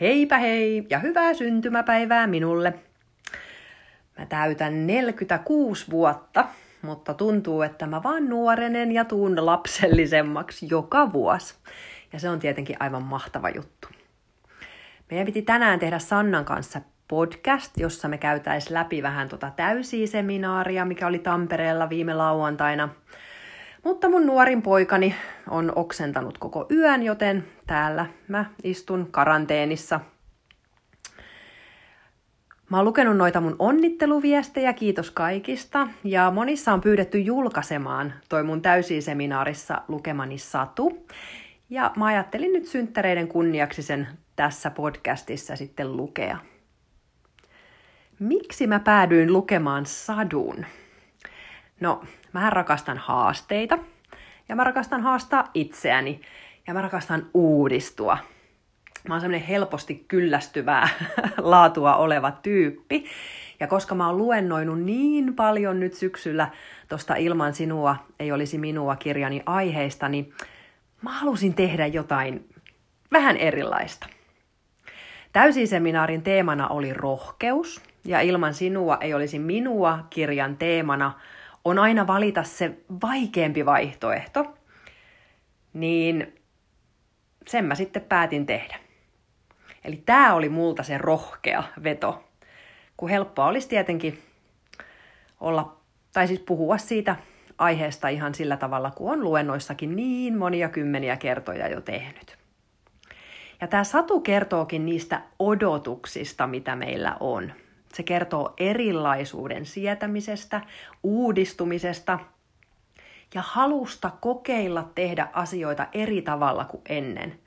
Heipä hei ja hyvää syntymäpäivää minulle. Mä täytän 46 vuotta, mutta tuntuu, että mä vaan nuorenen ja tuun lapsellisemmaksi joka vuosi. Ja se on tietenkin aivan mahtava juttu. Meidän piti tänään tehdä Sannan kanssa podcast, jossa me käytäisiin läpi vähän tota täysiä seminaaria, mikä oli Tampereella viime lauantaina. Mutta mun nuorin poikani on oksentanut koko yön, joten täällä mä istun karanteenissa. Mä oon lukenut noita mun onnitteluviestejä, kiitos kaikista. Ja monissa on pyydetty julkaisemaan toi mun täysiseminaarissa lukemani satu. Ja mä ajattelin nyt synttäreiden kunniaksi sen tässä podcastissa sitten lukea. Miksi mä päädyin lukemaan sadun? No, mä rakastan haasteita ja mä rakastan haastaa itseäni ja mä rakastan uudistua. Mä oon semmoinen helposti kyllästyvää laatua oleva tyyppi. Ja koska mä oon luennoinut niin paljon nyt syksyllä tosta Ilman sinua ei olisi minua kirjani aiheista, niin mä halusin tehdä jotain vähän erilaista. Täysiseminaarin teemana oli rohkeus, ja ilman sinua ei olisi minua kirjan teemana on aina valita se vaikeampi vaihtoehto, niin sen mä sitten päätin tehdä. Eli tämä oli multa se rohkea veto, kun helppoa olisi tietenkin olla, tai siis puhua siitä aiheesta ihan sillä tavalla, kuin on luennoissakin niin monia kymmeniä kertoja jo tehnyt. Ja tämä Satu kertookin niistä odotuksista, mitä meillä on – se kertoo erilaisuuden sietämisestä, uudistumisesta ja halusta kokeilla tehdä asioita eri tavalla kuin ennen,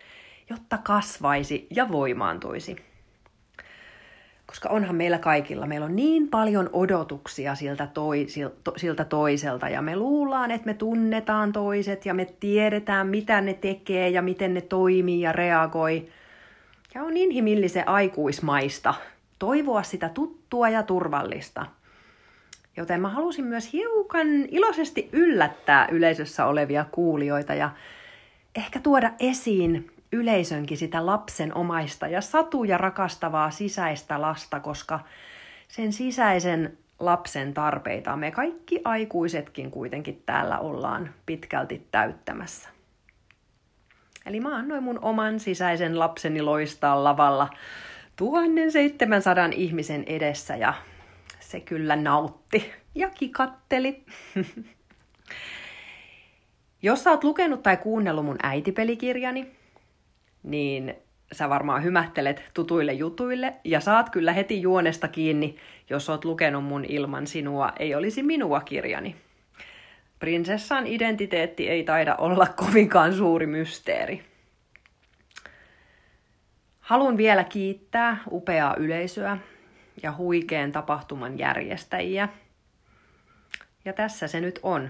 jotta kasvaisi ja voimaantuisi. Koska onhan meillä kaikilla, meillä on niin paljon odotuksia siltä, toi, siltä toiselta ja me luullaan, että me tunnetaan toiset ja me tiedetään, mitä ne tekee ja miten ne toimii ja reagoi. Ja on inhimillisen aikuismaista toivoa sitä tuttua ja turvallista. Joten mä halusin myös hiukan iloisesti yllättää yleisössä olevia kuulijoita ja ehkä tuoda esiin yleisönkin sitä lapsen omaista ja satuja rakastavaa sisäistä lasta, koska sen sisäisen lapsen tarpeita me kaikki aikuisetkin kuitenkin täällä ollaan pitkälti täyttämässä. Eli mä annoin mun oman sisäisen lapseni loistaa lavalla 1700 ihmisen edessä ja se kyllä nautti ja kikatteli. Jos sä oot lukenut tai kuunnellut mun äitipelikirjani, niin sä varmaan hymähtelet tutuille jutuille ja saat kyllä heti juonesta kiinni, jos oot lukenut mun Ilman sinua ei olisi minua kirjani. Prinsessan identiteetti ei taida olla kovinkaan suuri mysteeri. Haluan vielä kiittää upeaa yleisöä ja huikean tapahtuman järjestäjiä. Ja tässä se nyt on.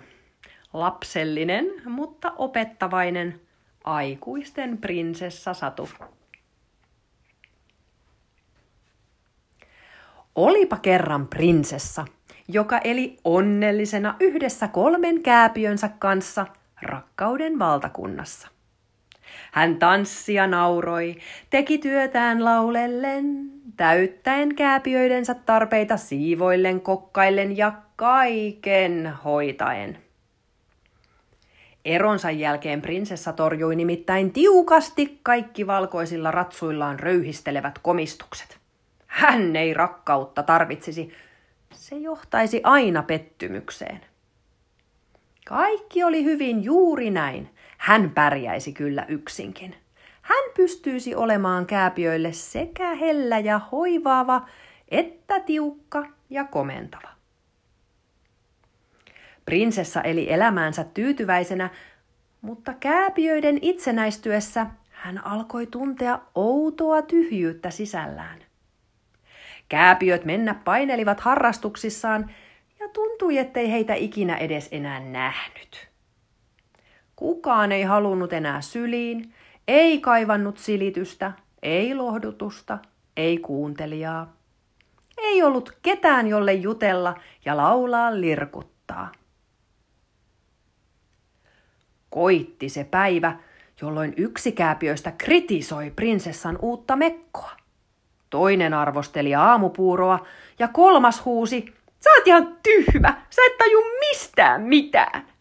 Lapsellinen, mutta opettavainen aikuisten prinsessa Satu. Olipa kerran prinsessa, joka eli onnellisena yhdessä kolmen kääpiönsä kanssa rakkauden valtakunnassa. Hän tanssi ja nauroi, teki työtään laulellen, täyttäen kääpiöidensä tarpeita siivoillen, kokkaillen ja kaiken hoitaen. Eronsa jälkeen prinsessa torjui nimittäin tiukasti kaikki valkoisilla ratsuillaan röyhistelevät komistukset. Hän ei rakkautta tarvitsisi, se johtaisi aina pettymykseen. Kaikki oli hyvin juuri näin. Hän pärjäisi kyllä yksinkin. Hän pystyisi olemaan kääpiöille sekä hellä ja hoivaava, että tiukka ja komentava. Prinsessa eli elämäänsä tyytyväisenä, mutta kääpiöiden itsenäistyessä hän alkoi tuntea outoa tyhjyyttä sisällään. Kääpiöt mennä painelivat harrastuksissaan ja tuntui, ettei heitä ikinä edes enää nähnyt. Kukaan ei halunnut enää syliin, ei kaivannut silitystä, ei lohdutusta, ei kuuntelijaa. Ei ollut ketään, jolle jutella ja laulaa lirkuttaa. Koitti se päivä, jolloin yksi kääpiöistä kritisoi prinsessan uutta mekkoa. Toinen arvosteli aamupuuroa ja kolmas huusi, sä oot ihan tyhmä, sä et taju mistään mitään.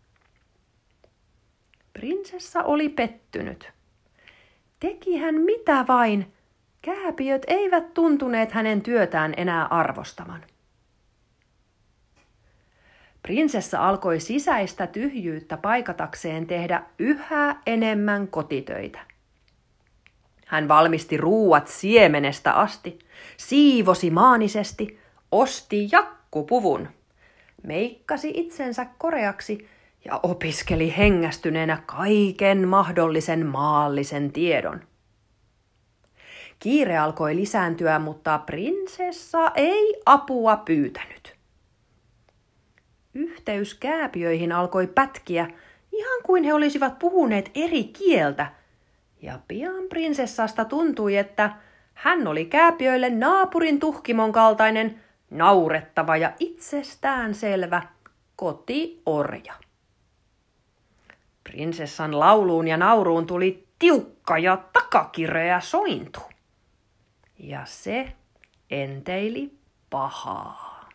Prinsessa oli pettynyt. Teki hän mitä vain, kääpiöt eivät tuntuneet hänen työtään enää arvostavan. Prinsessa alkoi sisäistä tyhjyyttä paikatakseen tehdä yhä enemmän kotitöitä. Hän valmisti ruuat siemenestä asti, siivosi maanisesti, osti jakkupuvun, meikkasi itsensä koreaksi ja opiskeli hengästyneenä kaiken mahdollisen maallisen tiedon. Kiire alkoi lisääntyä, mutta prinsessa ei apua pyytänyt. Yhteys kääpiöihin alkoi pätkiä, ihan kuin he olisivat puhuneet eri kieltä, ja pian prinsessasta tuntui, että hän oli kääpiöille naapurin tuhkimon kaltainen, naurettava ja itsestään selvä kotiorja. Prinsessan lauluun ja nauruun tuli tiukka ja takakireä sointu. Ja se enteili pahaa.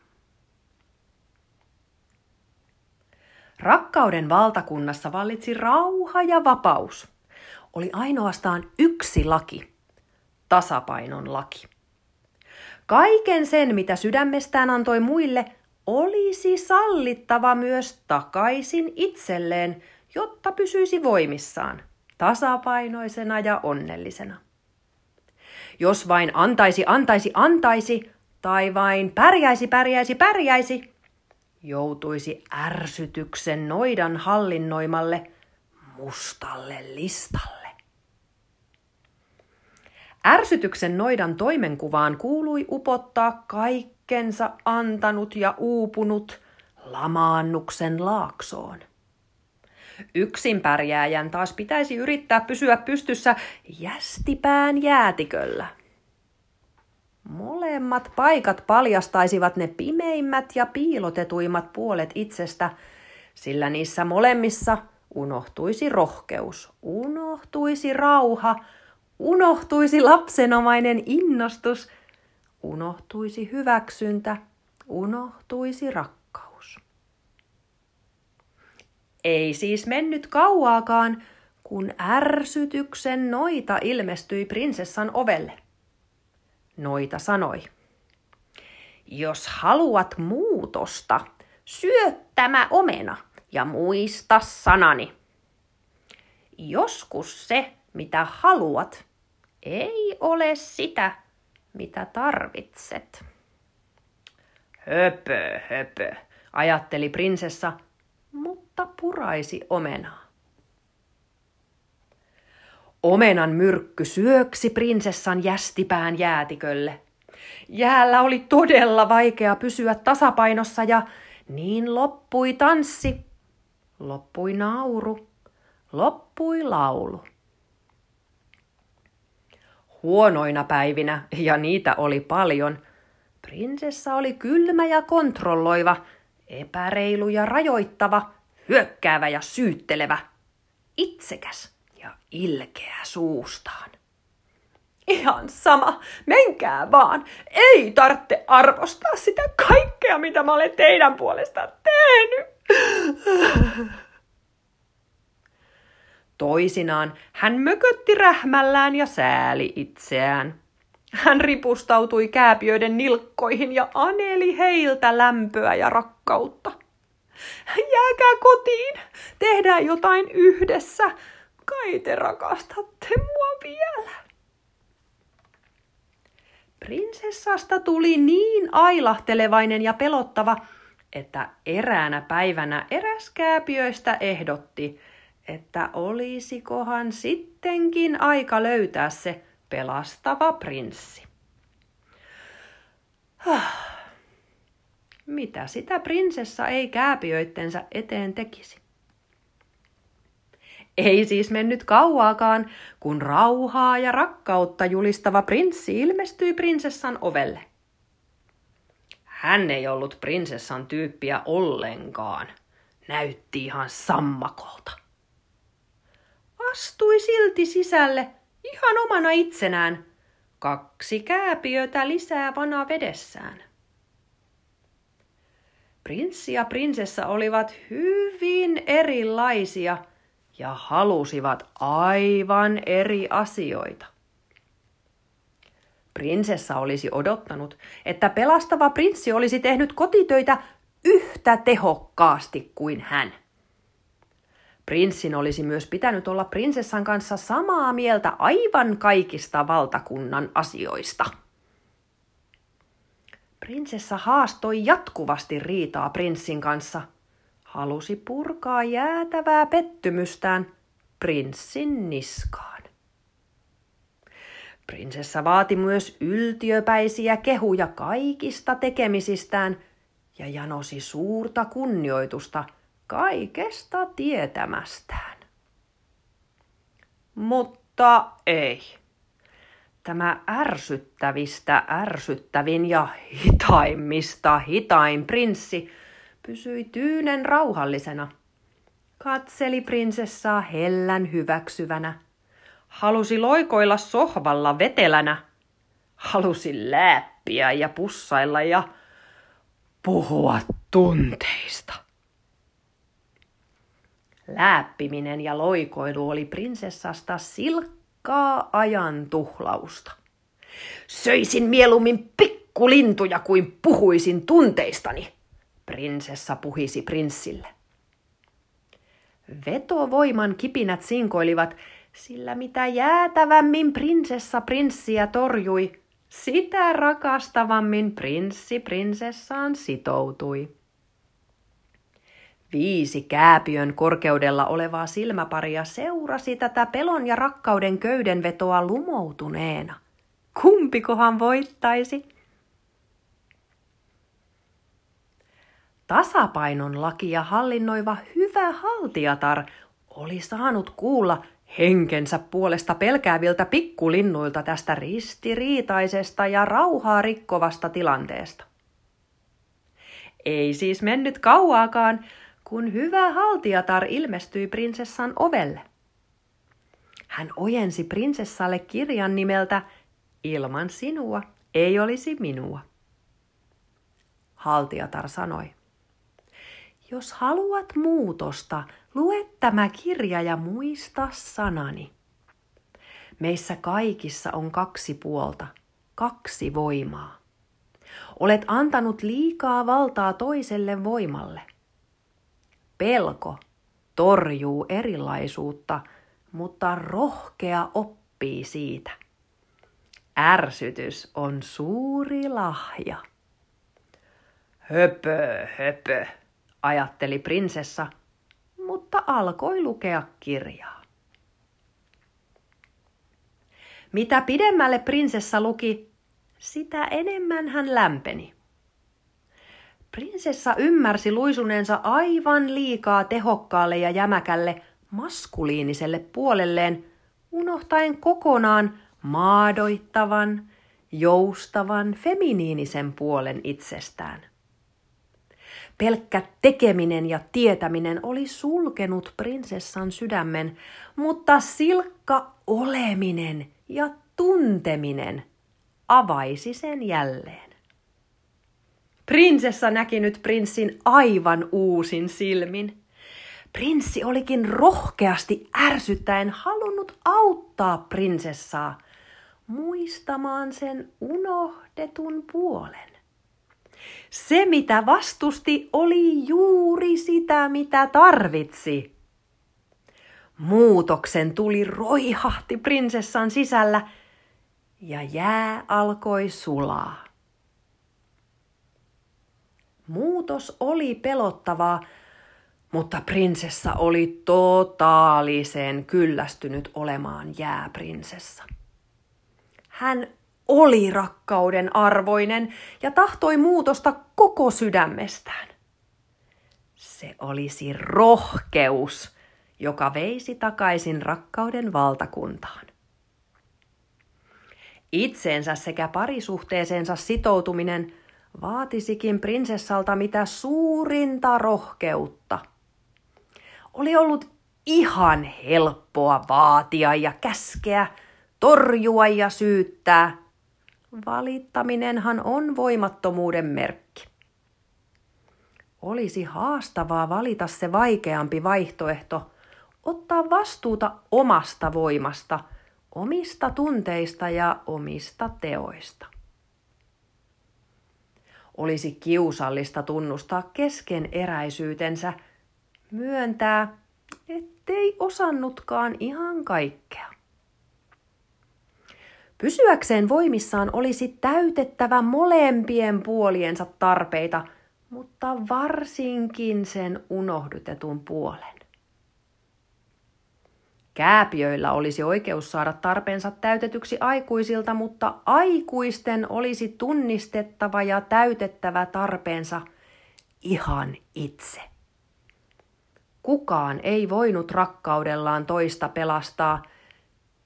Rakkauden valtakunnassa vallitsi rauha ja vapaus. Oli ainoastaan yksi laki, tasapainon laki. Kaiken sen, mitä sydämestään antoi muille, olisi sallittava myös takaisin itselleen, jotta pysyisi voimissaan, tasapainoisena ja onnellisena. Jos vain antaisi, antaisi, antaisi, tai vain pärjäisi, pärjäisi, pärjäisi, joutuisi ärsytyksen noidan hallinnoimalle mustalle listalle. Ärsytyksen noidan toimenkuvaan kuului upottaa kaikkensa antanut ja uupunut lamaannuksen laaksoon. Yksin pärjääjän taas pitäisi yrittää pysyä pystyssä jästipään jäätiköllä. Molemmat paikat paljastaisivat ne pimeimmät ja piilotetuimmat puolet itsestä, sillä niissä molemmissa unohtuisi rohkeus, unohtuisi rauha, unohtuisi lapsenomainen innostus, unohtuisi hyväksyntä, unohtuisi rakkaus. Ei siis mennyt kauaakaan, kun ärsytyksen noita ilmestyi prinsessan ovelle. Noita sanoi. Jos haluat muutosta, syö tämä omena ja muista sanani. Joskus se, mitä haluat, ei ole sitä, mitä tarvitset. Höpö, höpö, ajatteli prinsessa, mutta puraisi omenaa. Omenan myrkky syöksi prinsessan jästipään jäätikölle. Jäällä oli todella vaikea pysyä tasapainossa ja niin loppui tanssi, loppui nauru, loppui laulu. Huonoina päivinä, ja niitä oli paljon, prinsessa oli kylmä ja kontrolloiva, epäreilu ja rajoittava, hyökkäävä ja syyttelevä, itsekäs ja ilkeä suustaan. Ihan sama, menkää vaan. Ei tarvitse arvostaa sitä kaikkea, mitä mä olen teidän puolesta tehnyt. Toisinaan hän mökötti rähmällään ja sääli itseään. Hän ripustautui kääpiöiden nilkkoihin ja aneli heiltä lämpöä ja rakkautta. Jääkää kotiin, tehdään jotain yhdessä. Kai te rakastatte mua vielä. Prinsessasta tuli niin ailahtelevainen ja pelottava, että eräänä päivänä eräs kääpiöistä ehdotti, että olisikohan sittenkin aika löytää se pelastava prinssi. Mitä sitä prinsessa ei kääpiöittensä eteen tekisi? Ei siis mennyt kauaakaan, kun rauhaa ja rakkautta julistava prinssi ilmestyi prinsessan ovelle. Hän ei ollut prinsessan tyyppiä ollenkaan. Näytti ihan sammakolta. astui silti sisälle ihan omana itsenään, kaksi kääpiötä lisää vana vedessään. Prinssi ja prinsessa olivat hyvin erilaisia ja halusivat aivan eri asioita. Prinsessa olisi odottanut, että pelastava prinssi olisi tehnyt kotitöitä yhtä tehokkaasti kuin hän. Prinssin olisi myös pitänyt olla prinsessan kanssa samaa mieltä aivan kaikista valtakunnan asioista. Prinsessa haastoi jatkuvasti riitaa prinssin kanssa. Halusi purkaa jäätävää pettymystään prinssin niskaan. Prinsessa vaati myös yltiöpäisiä kehuja kaikista tekemisistään ja janosi suurta kunnioitusta kaikesta tietämästään. Mutta ei. Tämä ärsyttävistä ärsyttävin ja hitaimmista hitain prinssi pysyi tyynen rauhallisena. Katseli prinsessaa hellän hyväksyvänä. Halusi loikoilla sohvalla vetelänä. Halusi läppiä ja pussailla ja puhua tunteista. Lääppiminen ja loikoilu oli prinsessasta silkkaa ajan tuhlausta. Söisin mieluummin pikkulintuja kuin puhuisin tunteistani, prinsessa puhisi prinssille. Vetovoiman kipinät sinkoilivat, sillä mitä jäätävämmin prinsessa prinssiä torjui, sitä rakastavammin prinssi prinsessaan sitoutui. Viisi kääpiön korkeudella olevaa silmäparia seurasi tätä pelon ja rakkauden köydenvetoa lumoutuneena. Kumpikohan voittaisi? Tasapainon lakia hallinnoiva hyvä haltiatar oli saanut kuulla henkensä puolesta pelkääviltä pikkulinnuilta tästä ristiriitaisesta ja rauhaa rikkovasta tilanteesta. Ei siis mennyt kauaakaan, kun hyvä haltiatar ilmestyi prinsessan ovelle. Hän ojensi prinsessalle kirjan nimeltä Ilman sinua ei olisi minua. Haltiatar sanoi. Jos haluat muutosta, lue tämä kirja ja muista sanani. Meissä kaikissa on kaksi puolta, kaksi voimaa. Olet antanut liikaa valtaa toiselle voimalle. Pelko torjuu erilaisuutta, mutta rohkea oppii siitä. Ärsytys on suuri lahja. Höpö, höpö, ajatteli prinsessa, mutta alkoi lukea kirjaa. Mitä pidemmälle prinsessa luki, sitä enemmän hän lämpeni. Prinsessa ymmärsi luisuneensa aivan liikaa tehokkaalle ja jämäkälle maskuliiniselle puolelleen, unohtaen kokonaan maadoittavan, joustavan, feminiinisen puolen itsestään. Pelkkä tekeminen ja tietäminen oli sulkenut prinsessan sydämen, mutta silkka oleminen ja tunteminen avaisi sen jälleen. Prinsessa näki nyt prinssin aivan uusin silmin. Prinssi olikin rohkeasti ärsyttäen halunnut auttaa prinsessaa muistamaan sen unohdetun puolen. Se, mitä vastusti, oli juuri sitä, mitä tarvitsi. Muutoksen tuli roihahti prinsessan sisällä ja jää alkoi sulaa. Muutos oli pelottavaa, mutta prinsessa oli totaalisen kyllästynyt olemaan jääprinsessa. Hän oli rakkauden arvoinen ja tahtoi muutosta koko sydämestään. Se olisi rohkeus, joka veisi takaisin rakkauden valtakuntaan. Itseensä sekä parisuhteeseensa sitoutuminen vaatisikin prinsessalta mitä suurinta rohkeutta. Oli ollut ihan helppoa vaatia ja käskeä, torjua ja syyttää. Valittaminenhan on voimattomuuden merkki. Olisi haastavaa valita se vaikeampi vaihtoehto, ottaa vastuuta omasta voimasta, omista tunteista ja omista teoista. Olisi kiusallista tunnustaa keskeneräisyytensä, myöntää, ettei osannutkaan ihan kaikkea. Pysyäkseen voimissaan olisi täytettävä molempien puoliensa tarpeita, mutta varsinkin sen unohdutetun puolen. Kääpiöillä olisi oikeus saada tarpeensa täytetyksi aikuisilta, mutta aikuisten olisi tunnistettava ja täytettävä tarpeensa ihan itse. Kukaan ei voinut rakkaudellaan toista pelastaa,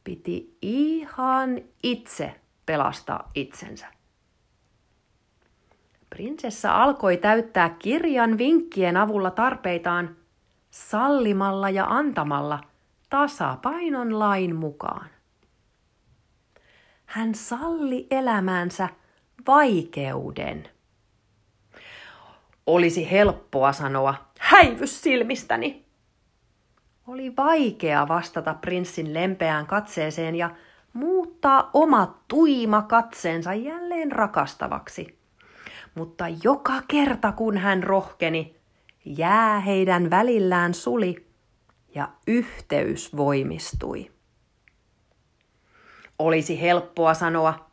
piti ihan itse pelastaa itsensä. Prinsessa alkoi täyttää kirjan vinkkien avulla tarpeitaan sallimalla ja antamalla – tasapainon lain mukaan. Hän salli elämäänsä vaikeuden. Olisi helppoa sanoa, häivys silmistäni. Oli vaikea vastata prinssin lempeään katseeseen ja muuttaa oma tuima katseensa jälleen rakastavaksi. Mutta joka kerta kun hän rohkeni, jää heidän välillään suli – ja yhteys voimistui. Olisi helppoa sanoa,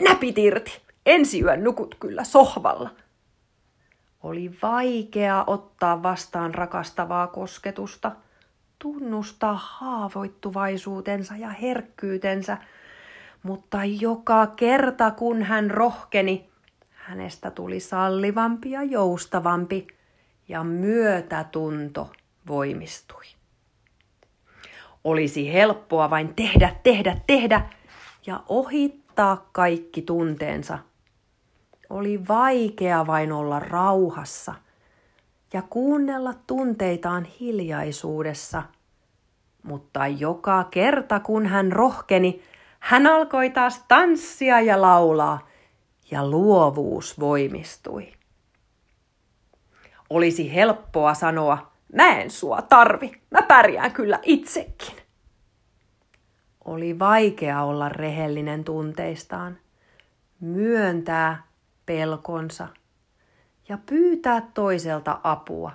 näpit irti, ensi yön nukut kyllä sohvalla. Oli vaikea ottaa vastaan rakastavaa kosketusta, tunnustaa haavoittuvaisuutensa ja herkkyytensä, mutta joka kerta kun hän rohkeni, hänestä tuli sallivampi ja joustavampi ja myötätunto voimistui. Olisi helppoa vain tehdä, tehdä, tehdä ja ohittaa kaikki tunteensa. Oli vaikea vain olla rauhassa ja kuunnella tunteitaan hiljaisuudessa. Mutta joka kerta kun hän rohkeni, hän alkoi taas tanssia ja laulaa, ja luovuus voimistui. Olisi helppoa sanoa, Mä en sua tarvi, mä pärjään kyllä itsekin. Oli vaikea olla rehellinen tunteistaan, myöntää pelkonsa ja pyytää toiselta apua.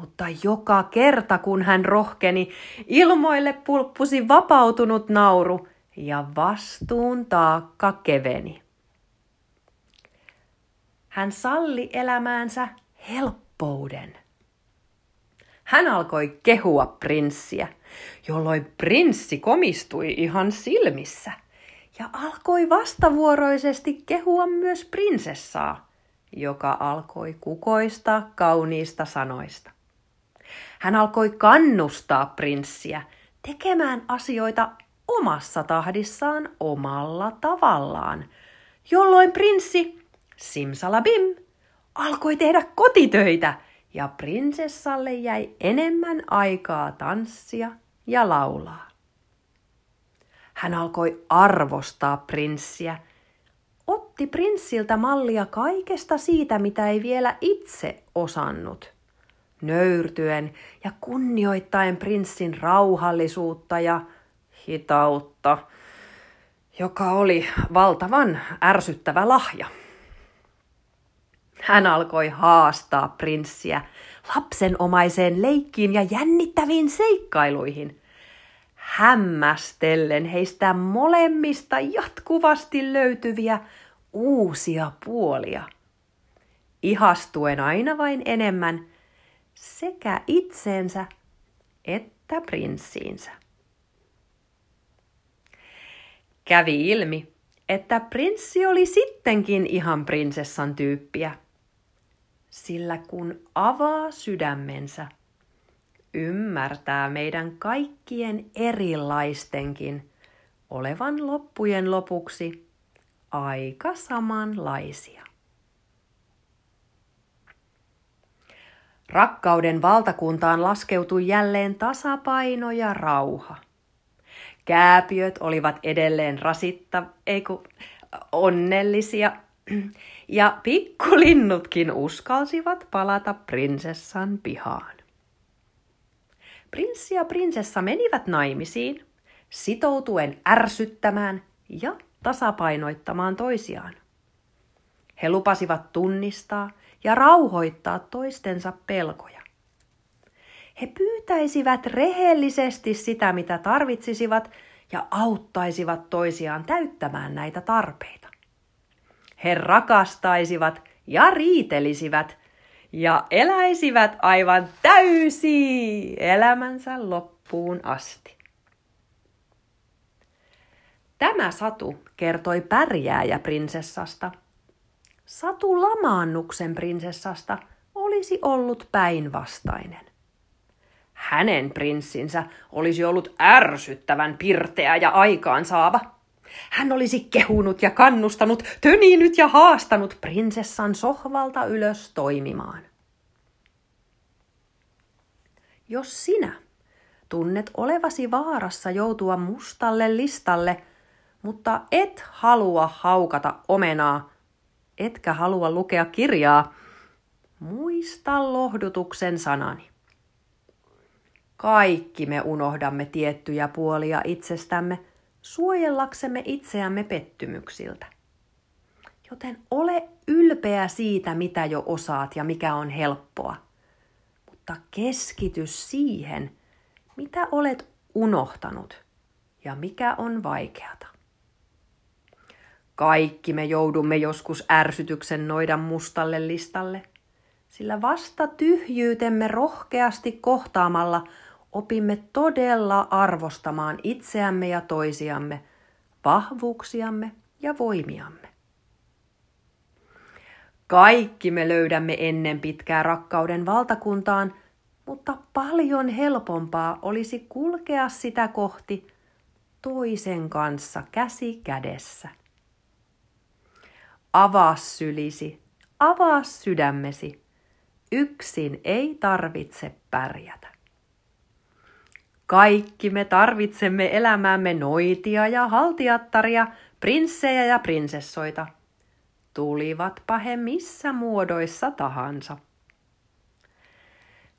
Mutta joka kerta kun hän rohkeni, ilmoille pulppusi vapautunut nauru ja vastuun taakka keveni. Hän salli elämäänsä helppouden. Hän alkoi kehua prinssiä, jolloin prinssi komistui ihan silmissä ja alkoi vastavuoroisesti kehua myös prinsessaa, joka alkoi kukoista kauniista sanoista. Hän alkoi kannustaa prinssiä tekemään asioita omassa tahdissaan omalla tavallaan, jolloin prinssi, simsalabim, alkoi tehdä kotitöitä ja prinsessalle jäi enemmän aikaa tanssia ja laulaa. Hän alkoi arvostaa prinssiä, otti prinssiltä mallia kaikesta siitä, mitä ei vielä itse osannut. Nöyrtyen ja kunnioittaen prinssin rauhallisuutta ja hitautta, joka oli valtavan ärsyttävä lahja. Hän alkoi haastaa prinssiä lapsenomaiseen leikkiin ja jännittäviin seikkailuihin. Hämmästellen heistä molemmista jatkuvasti löytyviä uusia puolia. Ihastuen aina vain enemmän sekä itseensä että prinssiinsä. Kävi ilmi, että prinssi oli sittenkin ihan prinsessan tyyppiä – sillä kun avaa sydämensä, ymmärtää meidän kaikkien erilaistenkin olevan loppujen lopuksi aika samanlaisia. Rakkauden valtakuntaan laskeutui jälleen tasapaino ja rauha. Kääpiöt olivat edelleen rasitta, ei onnellisia, ja pikkulinnutkin uskalsivat palata prinsessan pihaan. Prinssi ja prinsessa menivät naimisiin, sitoutuen ärsyttämään ja tasapainoittamaan toisiaan. He lupasivat tunnistaa ja rauhoittaa toistensa pelkoja. He pyytäisivät rehellisesti sitä, mitä tarvitsisivat, ja auttaisivat toisiaan täyttämään näitä tarpeita. He rakastaisivat ja riitelisivät ja eläisivät aivan täysi elämänsä loppuun asti. Tämä satu kertoi pärjääjä prinsessasta. Satu lamaannuksen prinsessasta olisi ollut päinvastainen. Hänen prinssinsä olisi ollut ärsyttävän pirteä ja aikaansaava. Hän olisi kehunut ja kannustanut, töninyt ja haastanut prinsessan sohvalta ylös toimimaan. Jos sinä tunnet olevasi vaarassa joutua mustalle listalle, mutta et halua haukata omenaa, etkä halua lukea kirjaa, muista lohdutuksen sanani. Kaikki me unohdamme tiettyjä puolia itsestämme suojellaksemme itseämme pettymyksiltä. Joten ole ylpeä siitä, mitä jo osaat ja mikä on helppoa. Mutta keskity siihen, mitä olet unohtanut ja mikä on vaikeata. Kaikki me joudumme joskus ärsytyksen noidan mustalle listalle, sillä vasta tyhjyytemme rohkeasti kohtaamalla – opimme todella arvostamaan itseämme ja toisiamme, vahvuuksiamme ja voimiamme. Kaikki me löydämme ennen pitkää rakkauden valtakuntaan, mutta paljon helpompaa olisi kulkea sitä kohti toisen kanssa käsi kädessä. Avaa sylisi, avaa sydämesi. Yksin ei tarvitse pärjätä. Kaikki me tarvitsemme elämäämme noitia ja haltiattaria, prinssejä ja prinsessoita. Tulivatpa he missä muodoissa tahansa.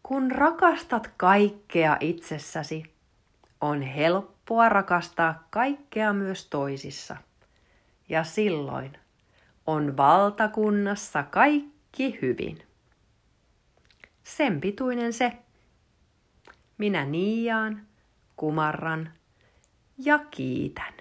Kun rakastat kaikkea itsessäsi, on helppoa rakastaa kaikkea myös toisissa. Ja silloin on valtakunnassa kaikki hyvin. Sen pituinen se. Minä niiaan, kumarran ja kiitän.